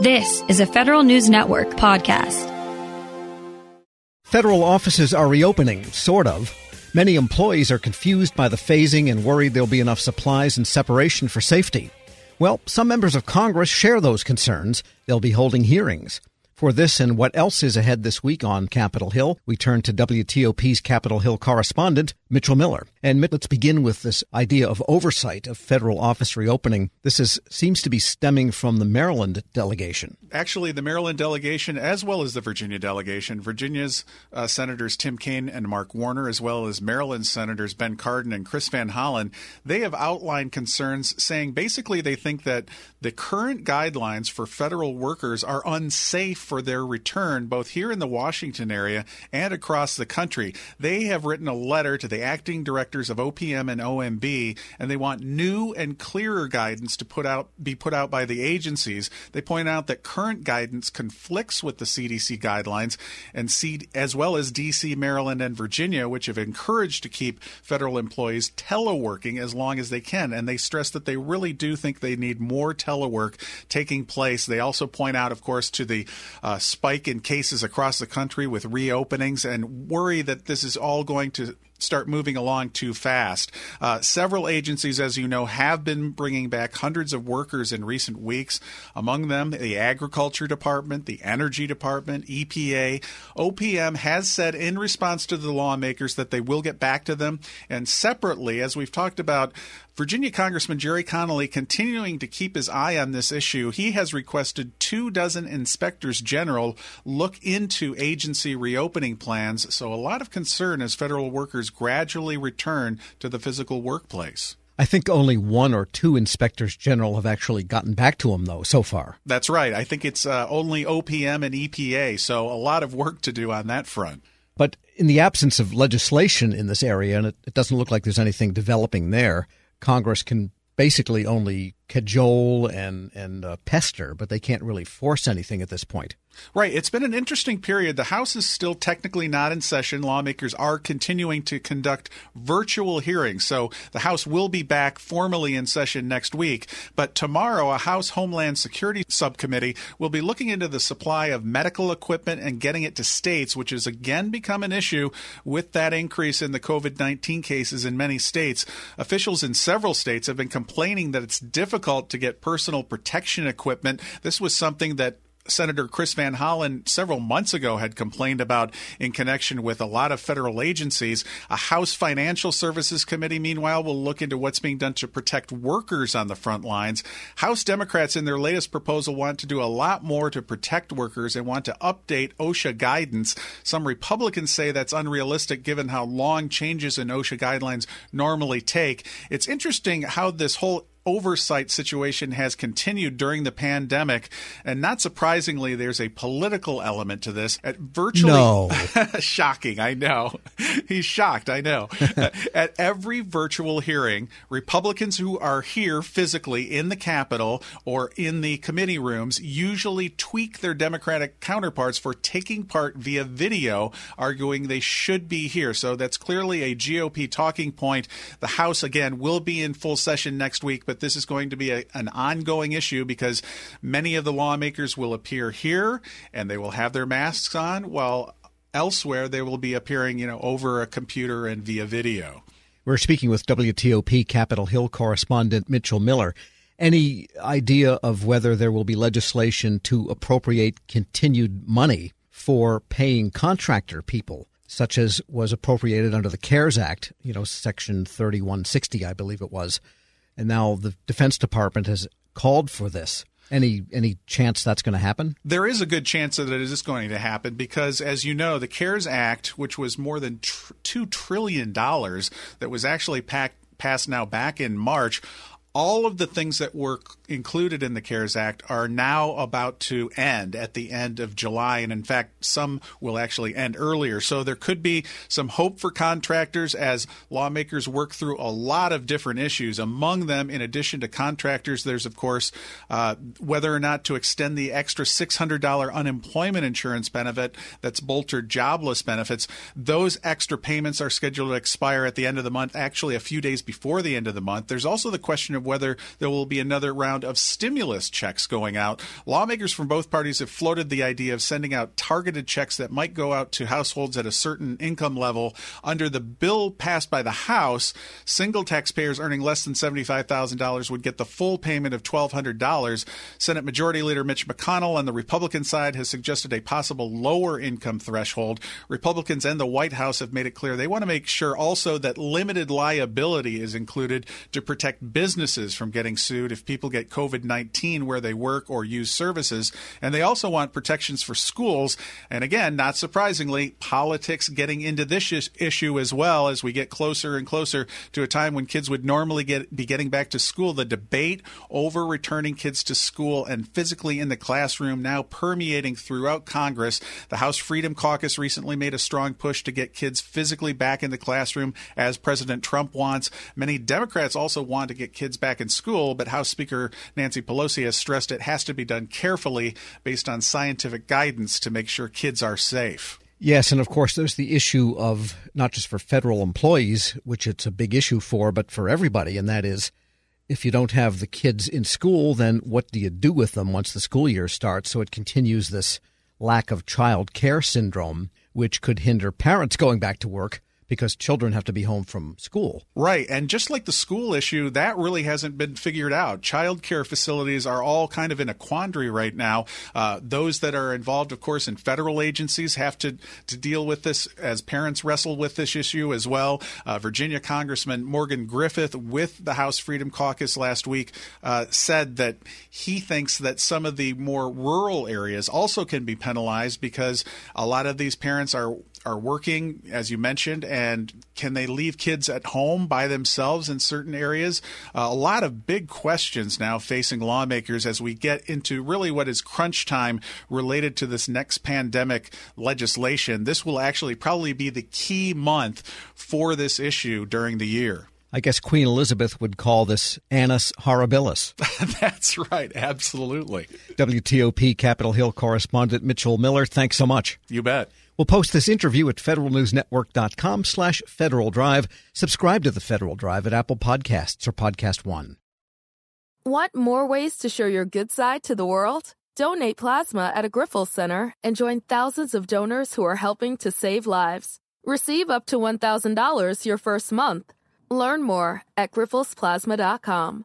This is a Federal News Network podcast. Federal offices are reopening, sort of. Many employees are confused by the phasing and worried there'll be enough supplies and separation for safety. Well, some members of Congress share those concerns. They'll be holding hearings. For this and what else is ahead this week on Capitol Hill, we turn to WTOP's Capitol Hill correspondent, Mitchell Miller. And let's begin with this idea of oversight of federal office reopening. This is seems to be stemming from the Maryland delegation. Actually, the Maryland delegation, as well as the Virginia delegation, Virginia's uh, senators Tim Kaine and Mark Warner, as well as Maryland senators Ben Cardin and Chris Van Hollen, they have outlined concerns, saying basically they think that the current guidelines for federal workers are unsafe for their return, both here in the Washington area and across the country. They have written a letter to the acting directors of OPM and OMB, and they want new and clearer guidance to put out be put out by the agencies. They point out that current guidance conflicts with the CDC guidelines, and C, as well as DC, Maryland, and Virginia, which have encouraged to keep federal employees teleworking as long as they can. And they stress that they really do think they need more telework taking place. They also point out, of course, to the uh, spike in cases across the country with reopenings and worry that this is all going to start moving along too fast. Uh, several agencies, as you know, have been bringing back hundreds of workers in recent weeks. Among them, the Agriculture Department, the Energy Department, EPA. OPM has said in response to the lawmakers that they will get back to them. And separately, as we've talked about, Virginia Congressman Gerry Connolly continuing to keep his eye on this issue. He has requested two dozen inspectors general look into agency reopening plans. So, a lot of concern as federal workers gradually return to the physical workplace. I think only one or two inspectors general have actually gotten back to him, though, so far. That's right. I think it's uh, only OPM and EPA, so a lot of work to do on that front. But in the absence of legislation in this area, and it, it doesn't look like there's anything developing there, Congress can basically only cajole and and uh, pester, but they can't really force anything at this point. Right. It's been an interesting period. The House is still technically not in session. Lawmakers are continuing to conduct virtual hearings. So the House will be back formally in session next week. But tomorrow, a House Homeland Security Subcommittee will be looking into the supply of medical equipment and getting it to states, which has again become an issue with that increase in the COVID 19 cases in many states. Officials in several states have been complaining that it's difficult to get personal protection equipment. This was something that Senator Chris Van Hollen several months ago had complained about in connection with a lot of federal agencies. A House Financial Services Committee, meanwhile, will look into what's being done to protect workers on the front lines. House Democrats, in their latest proposal, want to do a lot more to protect workers and want to update OSHA guidance. Some Republicans say that's unrealistic given how long changes in OSHA guidelines normally take. It's interesting how this whole oversight situation has continued during the pandemic. And not surprisingly, there's a political element to this. At virtually no. shocking, I know. He's shocked, I know. Uh, at every virtual hearing, Republicans who are here physically in the Capitol or in the committee rooms usually tweak their Democratic counterparts for taking part via video, arguing they should be here. So that's clearly a GOP talking point. The House, again, will be in full session next week, but this is going to be a, an ongoing issue because many of the lawmakers will appear here and they will have their masks on while elsewhere they will be appearing, you know, over a computer and via video. We're speaking with WTOP Capitol Hill correspondent Mitchell Miller. Any idea of whether there will be legislation to appropriate continued money for paying contractor people, such as was appropriated under the CARES Act, you know, Section 3160, I believe it was, and now the Defense Department has called for this. Any any chance that's going to happen? There is a good chance that it is going to happen because, as you know, the CARES Act, which was more than tr- two trillion dollars, that was actually packed, passed now back in March, all of the things that were included in the CARES Act are now about to end at the end of July. And in fact, some will actually end earlier. So there could be some hope for contractors as lawmakers work through a lot of different issues. Among them, in addition to contractors, there's, of course, uh, whether or not to extend the extra $600 unemployment insurance benefit that's bolstered jobless benefits. Those extra payments are scheduled to expire at the end of the month, actually, a few days before the end of the month. There's also the question of whether there will be another round of stimulus checks going out. Lawmakers from both parties have floated the idea of sending out targeted checks that might go out to households at a certain income level. Under the bill passed by the House, single taxpayers earning less than $75,000 would get the full payment of $1,200. Senate Majority Leader Mitch McConnell on the Republican side has suggested a possible lower income threshold. Republicans and the White House have made it clear they want to make sure also that limited liability is included to protect businesses from getting sued if people get COVID 19 where they work or use services. And they also want protections for schools. And again, not surprisingly, politics getting into this issue as well as we get closer and closer to a time when kids would normally get be getting back to school. The debate over returning kids to school and physically in the classroom now permeating throughout Congress. The House Freedom Caucus recently made a strong push to get kids physically back in the classroom as President Trump wants. Many Democrats also want to get kids back in school, but House Speaker Nancy Pelosi has stressed it has to be done carefully based on scientific guidance to make sure kids are safe. Yes, and of course, there's the issue of not just for federal employees, which it's a big issue for, but for everybody, and that is if you don't have the kids in school, then what do you do with them once the school year starts? So it continues this lack of child care syndrome, which could hinder parents going back to work because children have to be home from school. Right. And just like the school issue, that really hasn't been figured out. Child care facilities are all kind of in a quandary right now. Uh, those that are involved, of course, in federal agencies have to, to deal with this as parents wrestle with this issue as well. Uh, Virginia Congressman Morgan Griffith with the House Freedom Caucus last week uh, said that he thinks that some of the more rural areas also can be penalized because a lot of these parents are are working, as you mentioned, and can they leave kids at home by themselves in certain areas? Uh, a lot of big questions now facing lawmakers as we get into really what is crunch time related to this next pandemic legislation. This will actually probably be the key month for this issue during the year. I guess Queen Elizabeth would call this annus horribilis. That's right, absolutely. WTOP Capitol Hill correspondent Mitchell Miller, thanks so much. You bet. We'll post this interview at federalnewsnetwork.com slash Federal Drive. Subscribe to the Federal Drive at Apple Podcasts or Podcast One. Want more ways to show your good side to the world? Donate plasma at a Grifols Center and join thousands of donors who are helping to save lives. Receive up to $1,000 your first month. Learn more at grifolsplasma.com.